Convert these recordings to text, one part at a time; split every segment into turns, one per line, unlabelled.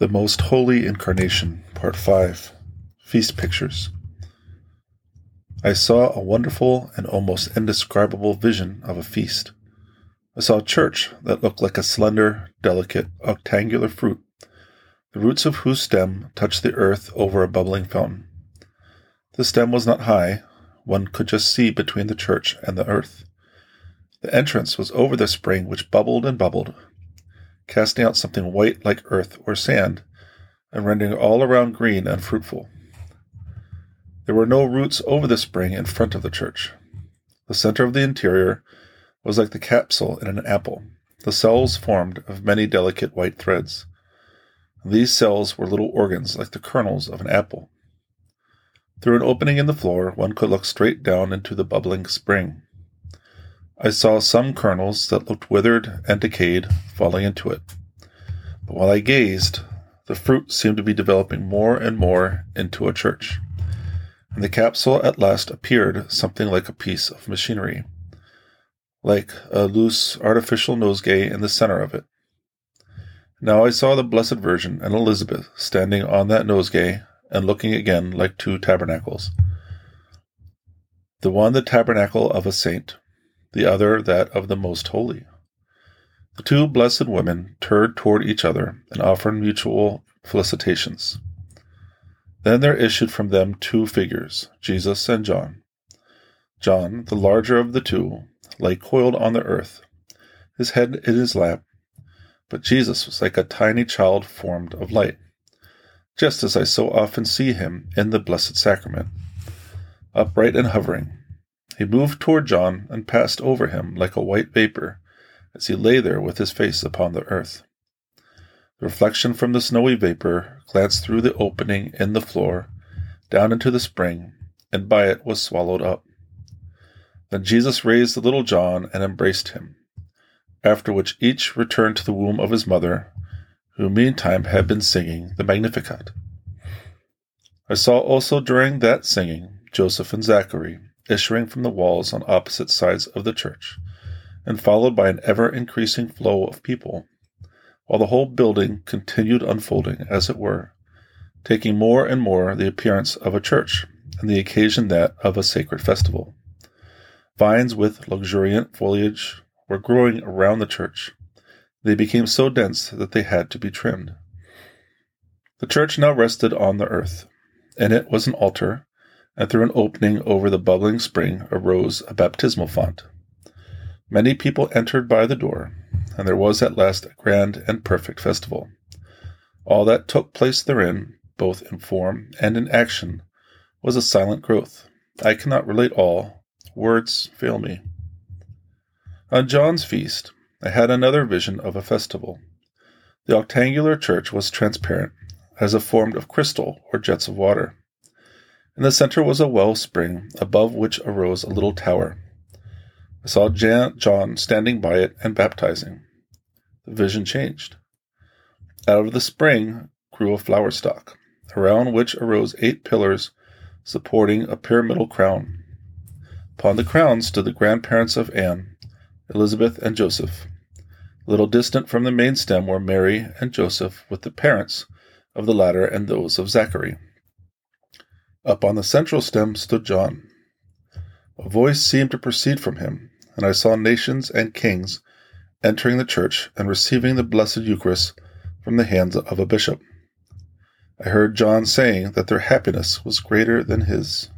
The Most Holy Incarnation, Part 5 Feast Pictures. I saw a wonderful and almost indescribable vision of a feast. I saw a church that looked like a slender, delicate, octangular fruit, the roots of whose stem touched the earth over a bubbling fountain. The stem was not high, one could just see between the church and the earth. The entrance was over the spring which bubbled and bubbled, casting out something white like earth or sand, and rendering all around green and fruitful. There were no roots over the spring in front of the church. The center of the interior was like the capsule in an apple, the cells formed of many delicate white threads. These cells were little organs like the kernels of an apple. Through an opening in the floor, one could look straight down into the bubbling spring. I saw some kernels that looked withered and decayed falling into it. But while I gazed, the fruit seemed to be developing more and more into a church. And the capsule at last appeared something like a piece of machinery, like a loose artificial nosegay in the center of it. Now I saw the Blessed Virgin and Elizabeth standing on that nosegay and looking again like two tabernacles. The one the tabernacle of a saint, the other that of the Most Holy. The two blessed women turned toward each other and offered mutual felicitations. Then there issued from them two figures, Jesus and John. John, the larger of the two, lay coiled on the earth, his head in his lap, but Jesus was like a tiny child formed of light, just as I so often see him in the Blessed Sacrament, upright and hovering, he moved toward John and passed over him like a white vapor as he lay there with his face upon the earth. The reflection from the snowy vapor glanced through the opening in the floor down into the spring, and by it was swallowed up. Then Jesus raised the little John and embraced him, after which each returned to the womb of his mother, who meantime had been singing the Magnificat. I saw also during that singing Joseph and Zachary issuing from the walls on opposite sides of the church, and followed by an ever increasing flow of people, while the whole building continued unfolding, as it were, taking more and more the appearance of a church, and the occasion that of a sacred festival. Vines with luxuriant foliage were growing around the church. They became so dense that they had to be trimmed. The church now rested on the earth. In it was an altar, and through an opening over the bubbling spring arose a baptismal font. Many people entered by the door, and there was at last a grand and perfect festival. All that took place therein, both in form and in action, was a silent growth. I cannot relate all, words fail me. On John's feast, I had another vision of a festival. The octangular church was transparent, as if formed of crystal or jets of water. In the center was a well spring, above which arose a little tower. I saw Jan- John standing by it and baptizing. The vision changed. Out of the spring grew a flower stalk, around which arose eight pillars supporting a pyramidal crown. Upon the crown stood the grandparents of Anne, Elizabeth and Joseph. A little distant from the main stem were Mary and Joseph, with the parents of the latter and those of Zachary. Up on the central stem stood John. A voice seemed to proceed from him, and I saw nations and kings entering the church and receiving the Blessed Eucharist from the hands of a bishop. I heard John saying that their happiness was greater than his.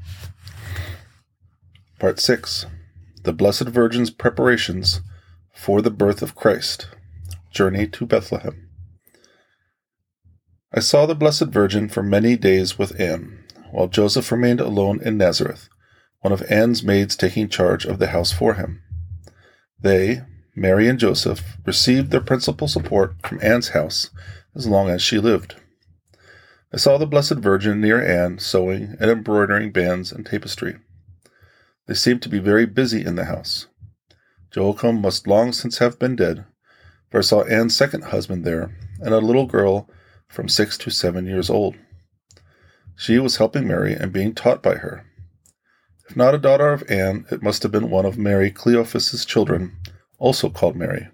Part 6 The Blessed Virgin's Preparations for the Birth of Christ Journey to Bethlehem. I saw the Blessed Virgin for many days with Anne while Joseph remained alone in Nazareth, one of Anne's maids taking charge of the house for him. They, Mary and Joseph, received their principal support from Anne's house as long as she lived. I saw the Blessed Virgin near Anne sewing and embroidering bands and tapestry. They seemed to be very busy in the house. Joachim must long since have been dead, for I saw Anne's second husband there, and a little girl from six to seven years old. She was helping Mary and being taught by her. If not a daughter of Anne, it must have been one of Mary Cleophas's children, also called Mary.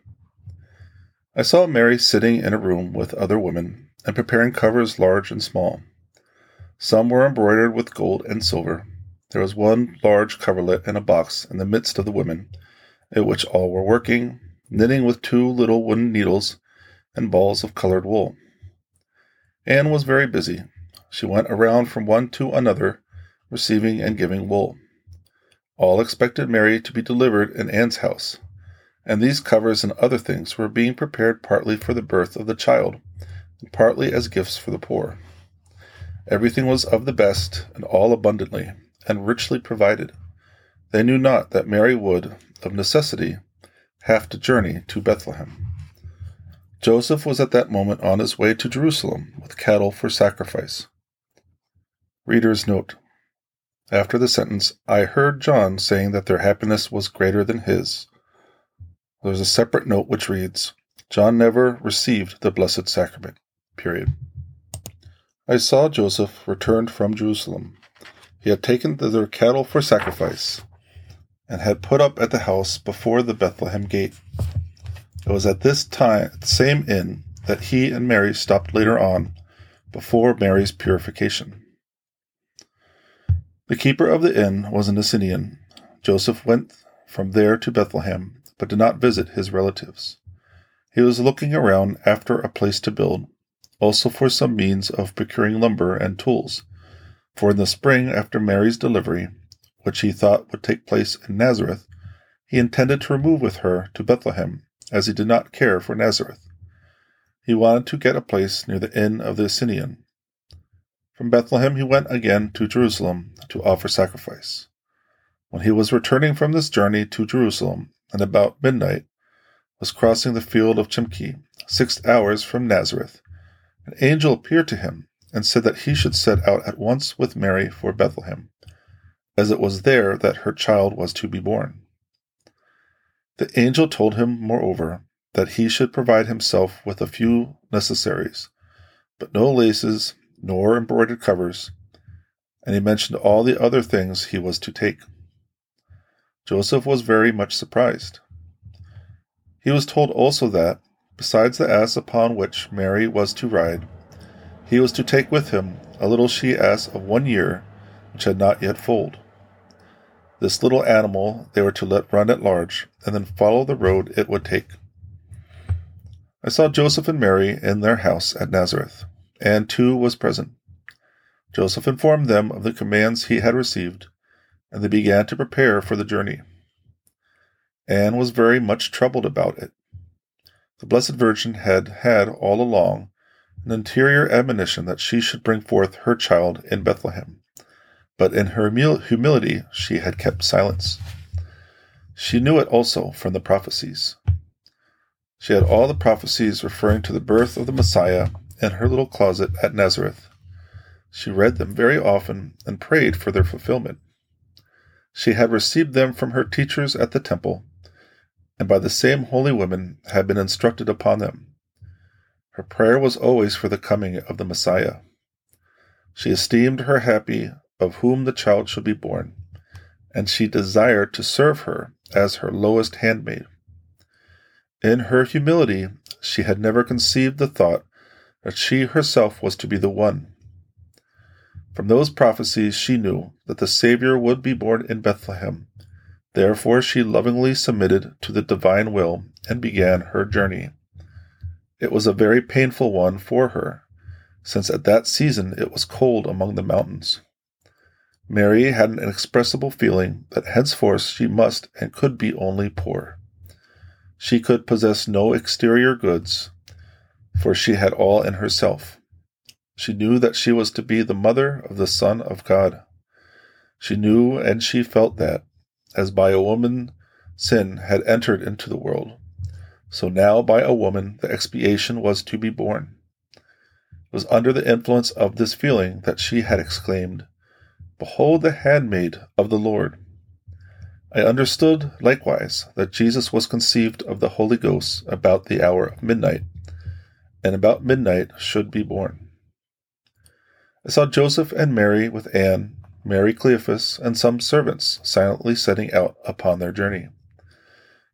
I saw Mary sitting in a room with other women and preparing covers large and small. Some were embroidered with gold and silver. There was one large coverlet in a box in the midst of the women, at which all were working, knitting with two little wooden needles and balls of colored wool. Anne was very busy. She went around from one to another, receiving and giving wool. All expected Mary to be delivered in Anne's house, and these covers and other things were being prepared partly for the birth of the child, and partly as gifts for the poor. Everything was of the best, and all abundantly, and richly provided. They knew not that Mary would, of necessity, have to journey to Bethlehem. Joseph was at that moment on his way to Jerusalem with cattle for sacrifice. Reader's note after the sentence, I heard John saying that their happiness was greater than his. There's a separate note which reads, John never received the Blessed Sacrament. Period. I saw Joseph returned from Jerusalem. He had taken their cattle for sacrifice, and had put up at the house before the Bethlehem gate. It was at this time, same inn, that he and Mary stopped later on, before Mary's purification. The keeper of the inn was an Essenian. Joseph went from there to Bethlehem, but did not visit his relatives. He was looking around after a place to build, also for some means of procuring lumber and tools. For in the spring after Mary's delivery, which he thought would take place in Nazareth, he intended to remove with her to Bethlehem, as he did not care for Nazareth. He wanted to get a place near the inn of the Essenian, from Bethlehem he went again to Jerusalem to offer sacrifice. When he was returning from this journey to Jerusalem, and about midnight, was crossing the field of Chimki, six hours from Nazareth, an angel appeared to him and said that he should set out at once with Mary for Bethlehem, as it was there that her child was to be born. The angel told him, moreover, that he should provide himself with a few necessaries, but no laces, nor embroidered covers, and he mentioned all the other things he was to take. Joseph was very much surprised. He was told also that, besides the ass upon which Mary was to ride, he was to take with him a little she ass of one year, which had not yet foaled. This little animal they were to let run at large, and then follow the road it would take. I saw Joseph and Mary in their house at Nazareth and two was present. Joseph informed them of the commands he had received, and they began to prepare for the journey. Anne was very much troubled about it. The Blessed Virgin had had all along an interior admonition that she should bring forth her child in Bethlehem, but in her humility she had kept silence. She knew it also from the prophecies. She had all the prophecies referring to the birth of the Messiah in her little closet at Nazareth. She read them very often and prayed for their fulfillment. She had received them from her teachers at the temple, and by the same holy women had been instructed upon them. Her prayer was always for the coming of the Messiah. She esteemed her happy of whom the child should be born, and she desired to serve her as her lowest handmaid. In her humility, she had never conceived the thought that she herself was to be the one. From those prophecies, she knew that the Savior would be born in Bethlehem. Therefore, she lovingly submitted to the divine will and began her journey. It was a very painful one for her, since at that season it was cold among the mountains. Mary had an inexpressible feeling that henceforth she must and could be only poor. She could possess no exterior goods, for she had all in herself. She knew that she was to be the mother of the Son of God. She knew and she felt that, as by a woman sin had entered into the world, so now by a woman the expiation was to be borne. It was under the influence of this feeling that she had exclaimed, Behold the handmaid of the Lord. I understood likewise that Jesus was conceived of the Holy Ghost about the hour of midnight and about midnight should be born. I saw Joseph and Mary with Anne, Mary Cleophas, and some servants silently setting out upon their journey.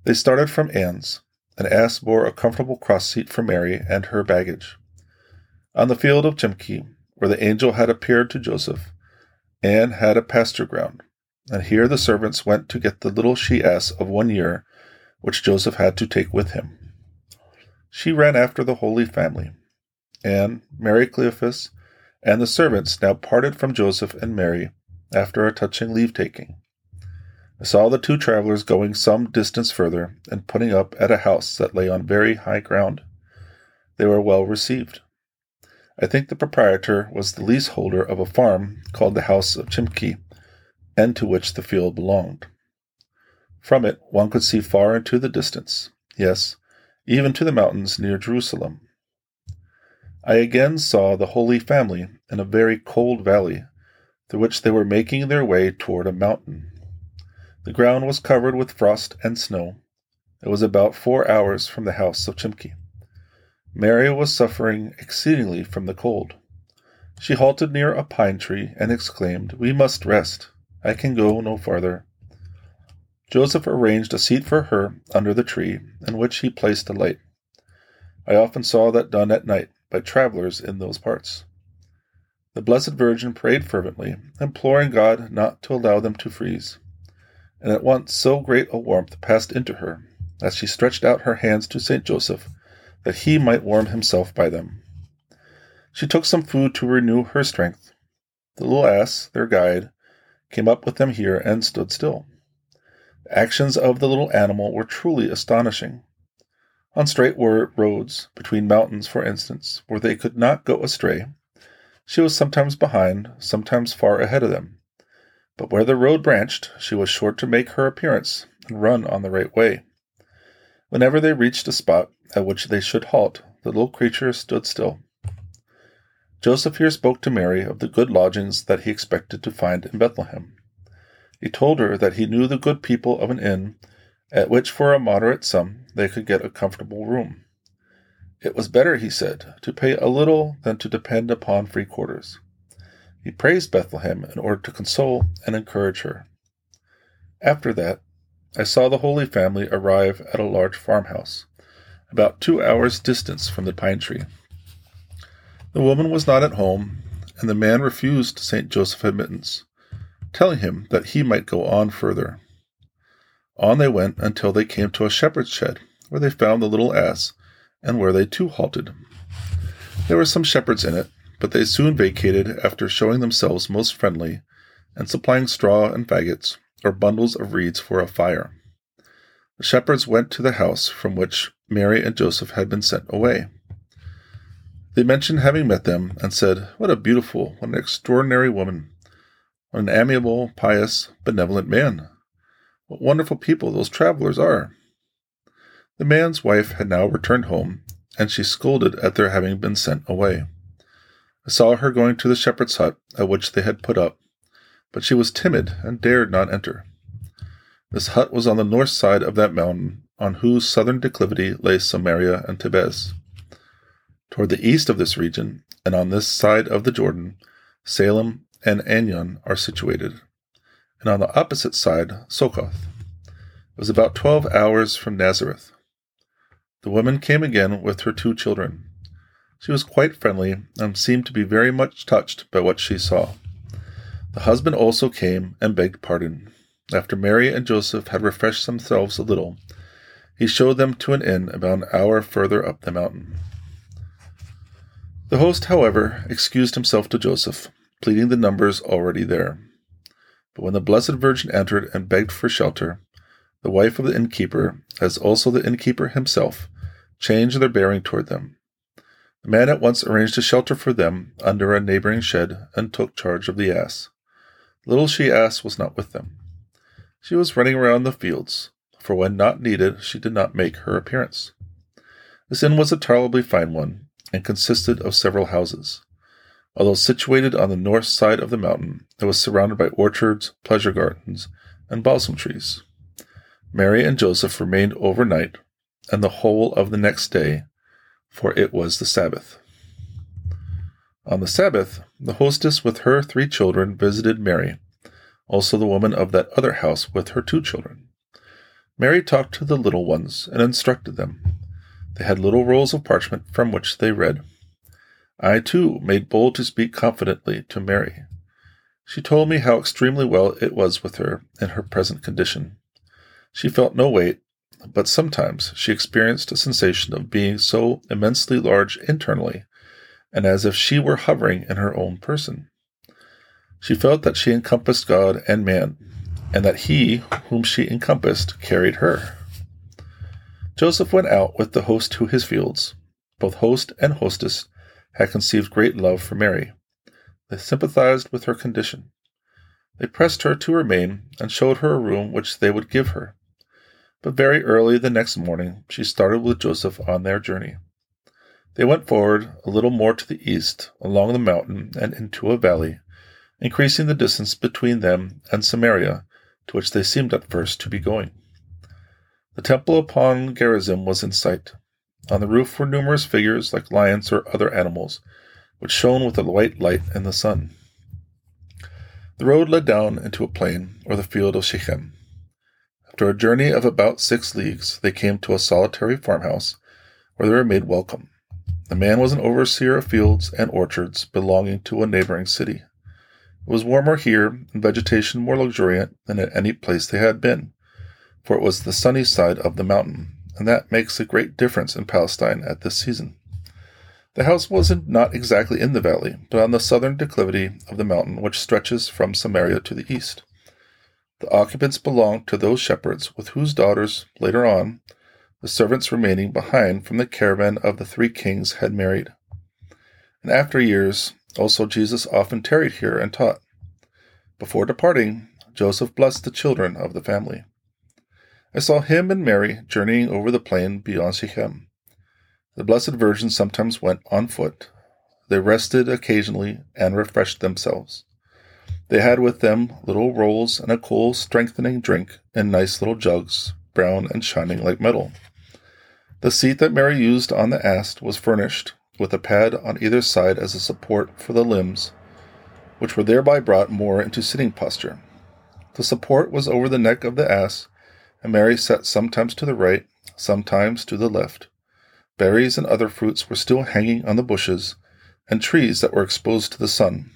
They started from Anne's, an ass bore a comfortable cross seat for Mary and her baggage. On the field of Chimki, where the angel had appeared to Joseph, Anne had a pasture ground, and here the servants went to get the little she ass of one year, which Joseph had to take with him. She ran after the Holy Family, and Mary Cleophas and the servants now parted from Joseph and Mary after a touching leave taking. I saw the two travelers going some distance further and putting up at a house that lay on very high ground. They were well received. I think the proprietor was the leaseholder of a farm called the House of Chimki, and to which the field belonged. From it one could see far into the distance, yes, even to the mountains near Jerusalem. I again saw the Holy Family in a very cold valley, through which they were making their way toward a mountain. The ground was covered with frost and snow. It was about four hours from the house of Chimki. Mary was suffering exceedingly from the cold. She halted near a pine tree and exclaimed, We must rest. I can go no farther. Joseph arranged a seat for her under the tree, in which he placed a light. I often saw that done at night by travelers in those parts. The Blessed Virgin prayed fervently, imploring God not to allow them to freeze and at once so great a warmth passed into her, as she stretched out her hands to Saint Joseph, that he might warm himself by them. She took some food to renew her strength. The little ass, their guide, came up with them here and stood still. Actions of the little animal were truly astonishing. On straight roads, between mountains, for instance, where they could not go astray, she was sometimes behind, sometimes far ahead of them. But where the road branched, she was sure to make her appearance and run on the right way. Whenever they reached a spot at which they should halt, the little creature stood still. Joseph here spoke to Mary of the good lodgings that he expected to find in Bethlehem. He told her that he knew the good people of an inn, at which for a moderate sum they could get a comfortable room. It was better, he said, to pay a little than to depend upon free quarters. He praised Bethlehem in order to console and encourage her. After that, I saw the Holy Family arrive at a large farmhouse, about two hours' distance from the pine tree. The woman was not at home, and the man refused St. Joseph admittance, telling him that he might go on further. On they went until they came to a shepherd's shed, where they found the little ass, and where they too halted. There were some shepherds in it, but they soon vacated after showing themselves most friendly and supplying straw and faggots or bundles of reeds for a fire. The shepherds went to the house from which Mary and Joseph had been sent away. They mentioned having met them and said, What a beautiful, what an extraordinary woman, an amiable, pious, benevolent man. What wonderful people those travelers are. The man's wife had now returned home, and she scolded at their having been sent away. I saw her going to the shepherd's hut at which they had put up, but she was timid and dared not enter. This hut was on the north side of that mountain, on whose southern declivity lay Samaria and Thebez. Toward the east of this region, and on this side of the Jordan, Salem and Ainon are situated, and on the opposite side, Sokoth. It was about twelve hours from Nazareth. The woman came again with her two children. She was quite friendly and seemed to be very much touched by what she saw. The husband also came and begged pardon. After Mary and Joseph had refreshed themselves a little, he showed them to an inn about an hour further up the mountain. The host, however, excused himself to Joseph, pleading the numbers already there. But when the Blessed Virgin entered and begged for shelter, the wife of the innkeeper, as also the innkeeper himself, changed their bearing toward them. The man at once arranged a shelter for them under a neighboring shed and took charge of the ass. Little she ass was not with them. She was running around the fields, for when not needed, she did not make her appearance. This inn was a tolerably fine one, and consisted of several houses. Although situated on the north side of the mountain, it was surrounded by orchards, pleasure gardens, and balsam trees. Mary and Joseph remained overnight, and the whole of the next day for it was the Sabbath. On the Sabbath, the hostess with her three children visited Mary, also the woman of that other house with her two children. Mary talked to the little ones and instructed them. They had little rolls of parchment from which they read. I, too, made bold to speak confidently to Mary. She told me how extremely well it was with her in her present condition. She felt no weight, but sometimes she experienced a sensation of being so immensely large internally, and as if she were hovering in her own person. She felt that she encompassed God and man, and that he whom she encompassed carried her. Joseph went out with the host to his fields. Both host and hostess had conceived great love for Mary. They sympathized with her condition. They pressed her to remain and showed her a room which they would give her. But very early the next morning she started with Joseph on their journey. They went forward a little more to the east, along the mountain and into a valley, increasing the distance between them and Samaria, to which they seemed at first to be going. The temple upon Gerizim was in sight. On the roof were numerous figures like lions or other animals, which shone with a white light in the sun. The road led down into a plain, or the field of Shechem. After a journey of about six leagues, they came to a solitary farmhouse, where they were made welcome. The man was an overseer of fields and orchards belonging to a neighboring city. It was warmer here, and vegetation more luxuriant than at any place they had been for it was the sunny side of the mountain, and that makes a great difference in Palestine at this season. The house was not exactly in the valley, but on the southern declivity of the mountain which stretches from Samaria to the east. The occupants belonged to those shepherds with whose daughters, later on, the servants remaining behind from the caravan of the three kings had married. And after years, also Jesus often tarried here and taught. Before departing, Joseph blessed the children of the family. I saw him and Mary journeying over the plain beyond Shechem. The Blessed Virgin sometimes went on foot. They rested occasionally and refreshed themselves. They had with them little rolls and a cool strengthening drink in nice little jugs, brown and shining like metal. The seat that Mary used on the ass was furnished with a pad on either side as a support for the limbs, which were thereby brought more into sitting posture. The support was over the neck of the ass and Mary sat sometimes to the right, sometimes to the left. Berries and other fruits were still hanging on the bushes, and trees that were exposed to the sun,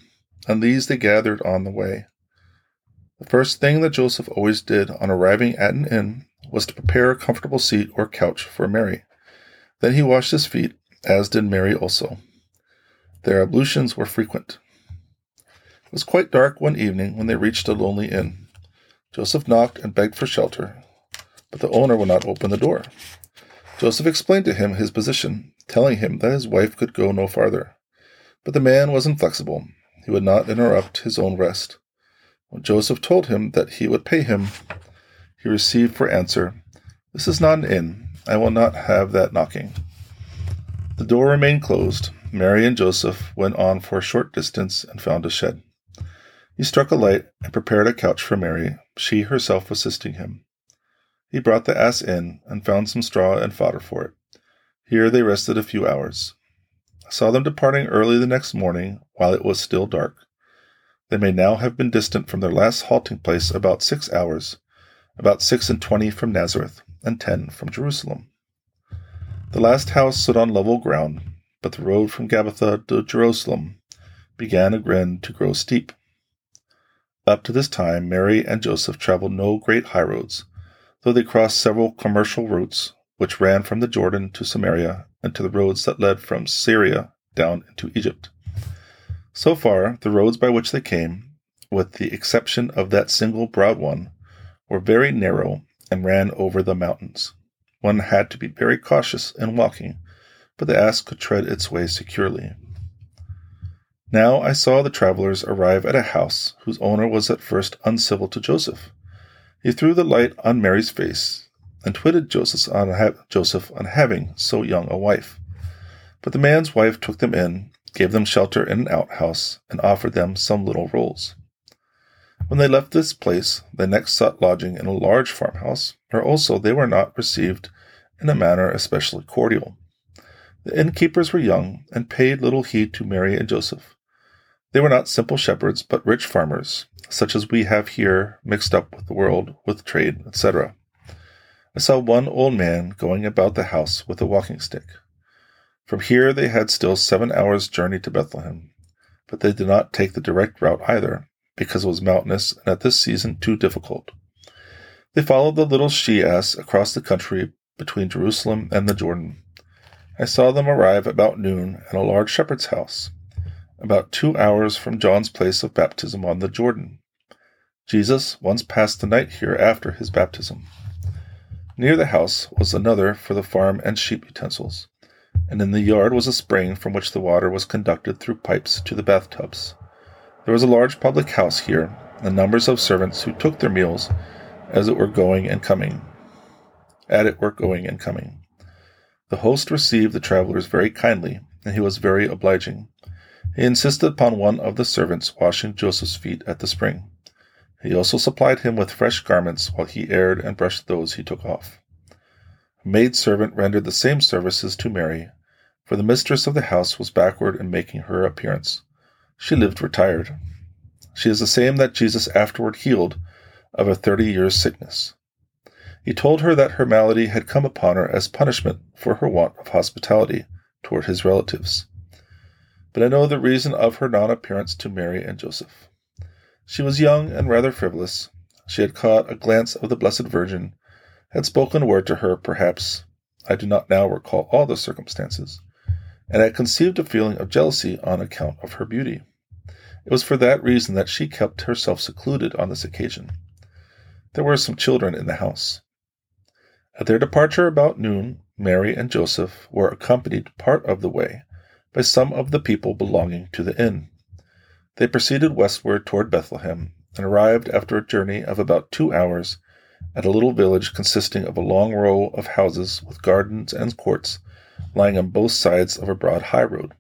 and these they gathered on the way. The first thing that Joseph always did on arriving at an inn was to prepare a comfortable seat or couch for Mary. Then he washed his feet, as did Mary also. Their ablutions were frequent. It was quite dark one evening when they reached a lonely inn. Joseph knocked and begged for shelter, but the owner would not open the door. Joseph explained to him his position, telling him that his wife could go no farther. But the man was inflexible. He would not interrupt his own rest. When Joseph told him that he would pay him, he received for answer, This is not an inn. I will not have that knocking. The door remained closed. Mary and Joseph went on for a short distance and found a shed. He struck a light and prepared a couch for Mary, she herself assisting him. He brought the ass in and found some straw and fodder for it. Here they rested a few hours. I saw them departing early the next morning while it was still dark. They may now have been distant from their last halting place about six hours, about six and twenty from Nazareth, and ten from Jerusalem. The last house stood on level ground, but the road from Gabbatha to Jerusalem began again to grow steep. Up to this time, Mary and Joseph traveled no great highroads, though they crossed several commercial routes which ran from the Jordan to Samaria and to the roads that led from Syria down into Egypt. So far, the roads by which they came, with the exception of that single broad one, were very narrow and ran over the mountains. One had to be very cautious in walking, but the ass could tread its way securely. Now I saw the travelers arrive at a house whose owner was at first uncivil to Joseph. He threw the light on Mary's face and twitted Joseph on, ha- Joseph on having so young a wife. But the man's wife took them in, gave them shelter in an outhouse, and offered them some little rolls. When they left this place, they next sought lodging in a large farmhouse, where also they were not received in a manner especially cordial. The innkeepers were young, and paid little heed to Mary and Joseph. They were not simple shepherds, but rich farmers, such as we have here mixed up with the world, with trade, etc. I saw one old man going about the house with a walking stick. From here they had still seven hours' journey to Bethlehem, but they did not take the direct route either, because it was mountainous and at this season too difficult. They followed the little she ass across the country between Jerusalem and the Jordan. I saw them arrive about noon at a large shepherd's house, about two hours from John's place of baptism on the Jordan. Jesus once passed the night here after his baptism. Near the house was another for the farm and sheep utensils, and in the yard was a spring from which the water was conducted through pipes to the bathtubs. There was a large public house here, and numbers of servants who took their meals as it were going and coming. At it were going and coming. The host received the travelers very kindly, and he was very obliging. He insisted upon one of the servants washing Joseph's feet at the spring. He also supplied him with fresh garments while he aired and brushed those he took off. A maid servant rendered the same services to Mary, for the mistress of the house was backward in making her appearance. She lived retired. She is the same that Jesus afterward healed of a thirty years' sickness. He told her that her malady had come upon her as punishment for her want of hospitality toward his relatives. But I know the reason of her non appearance to Mary and Joseph. She was young and rather frivolous. She had caught a glance of the Blessed Virgin, had spoken a word to her, perhaps, I do not now recall all the circumstances, and had conceived a feeling of jealousy on account of her beauty. It was for that reason that she kept herself secluded on this occasion. There were some children in the house. At their departure about noon, Mary and Joseph were accompanied part of the way by some of the people belonging to the inn. They proceeded westward toward Bethlehem, and arrived after a journey of about two hours at a little village consisting of a long row of houses with gardens and courts lying on both sides of a broad high road.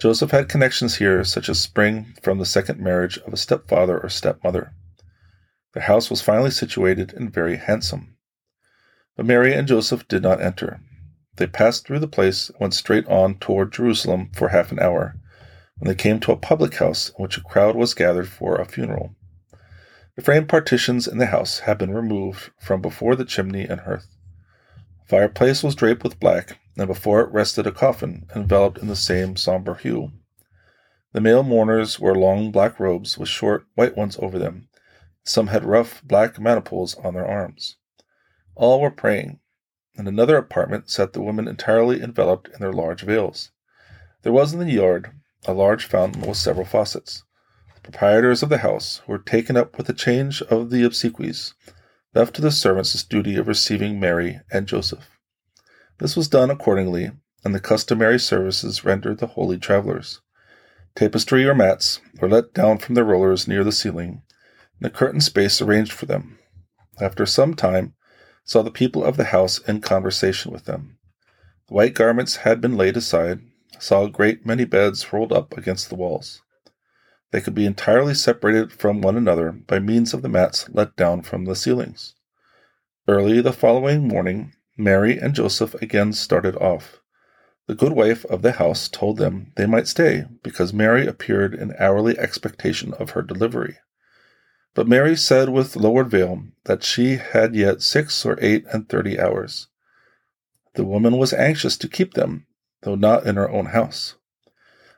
Joseph had connections here such as spring from the second marriage of a stepfather or stepmother. The house was finely situated and very handsome. But Mary and Joseph did not enter. They passed through the place and went straight on toward Jerusalem for half an hour, when they came to a public house in which a crowd was gathered for a funeral. The frame partitions in the house had been removed from before the chimney and hearth. The fireplace was draped with black, and before it rested a coffin enveloped in the same somber hue. The male mourners wore long black robes with short white ones over them. Some had rough black maniples on their arms. All were praying. In another apartment sat the women entirely enveloped in their large veils. There was in the yard a large fountain with several faucets. The proprietors of the house, were taken up with the change of the obsequies, left to the servants this duty of receiving Mary and Joseph. This was done accordingly, and the customary services rendered the holy travelers. Tapestry or mats were let down from the rollers near the ceiling, and a curtain space arranged for them. After some time, saw the people of the house in conversation with them. The white garments had been laid aside, saw a great many beds rolled up against the walls. They could be entirely separated from one another by means of the mats let down from the ceilings. Early the following morning, Mary and Joseph again started off. The good wife of the house told them they might stay, because Mary appeared in hourly expectation of her delivery. But Mary said with lowered veil that she had yet six or eight and thirty hours. The woman was anxious to keep them, though not in her own house.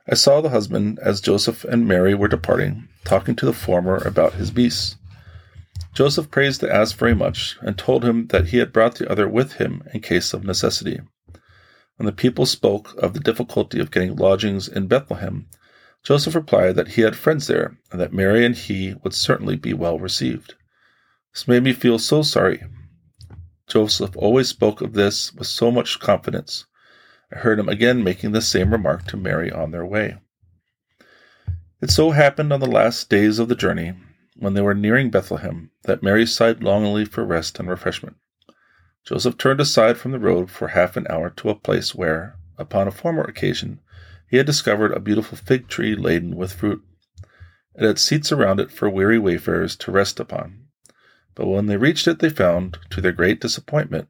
I saw the husband as Joseph and Mary were departing, talking to the former about his beasts. Joseph praised the ass very much, and told him that he had brought the other with him in case of necessity. When the people spoke of the difficulty of getting lodgings in Bethlehem, Joseph replied that he had friends there, and that Mary and he would certainly be well received. This made me feel so sorry. Joseph always spoke of this with so much confidence. I heard him again making the same remark to Mary on their way. It so happened on the last days of the journey, when they were nearing Bethlehem, that Mary sighed longingly for rest and refreshment. Joseph turned aside from the road for half an hour to a place where, upon a former occasion, he had discovered a beautiful fig tree laden with fruit. It had seats around it for weary wayfarers to rest upon. But when they reached it, they found, to their great disappointment,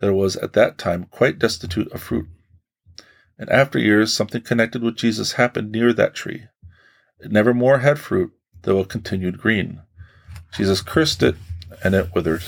that it was at that time quite destitute of fruit. And after years, something connected with Jesus happened near that tree. It never more had fruit, though it continued green. Jesus cursed it, and it withered.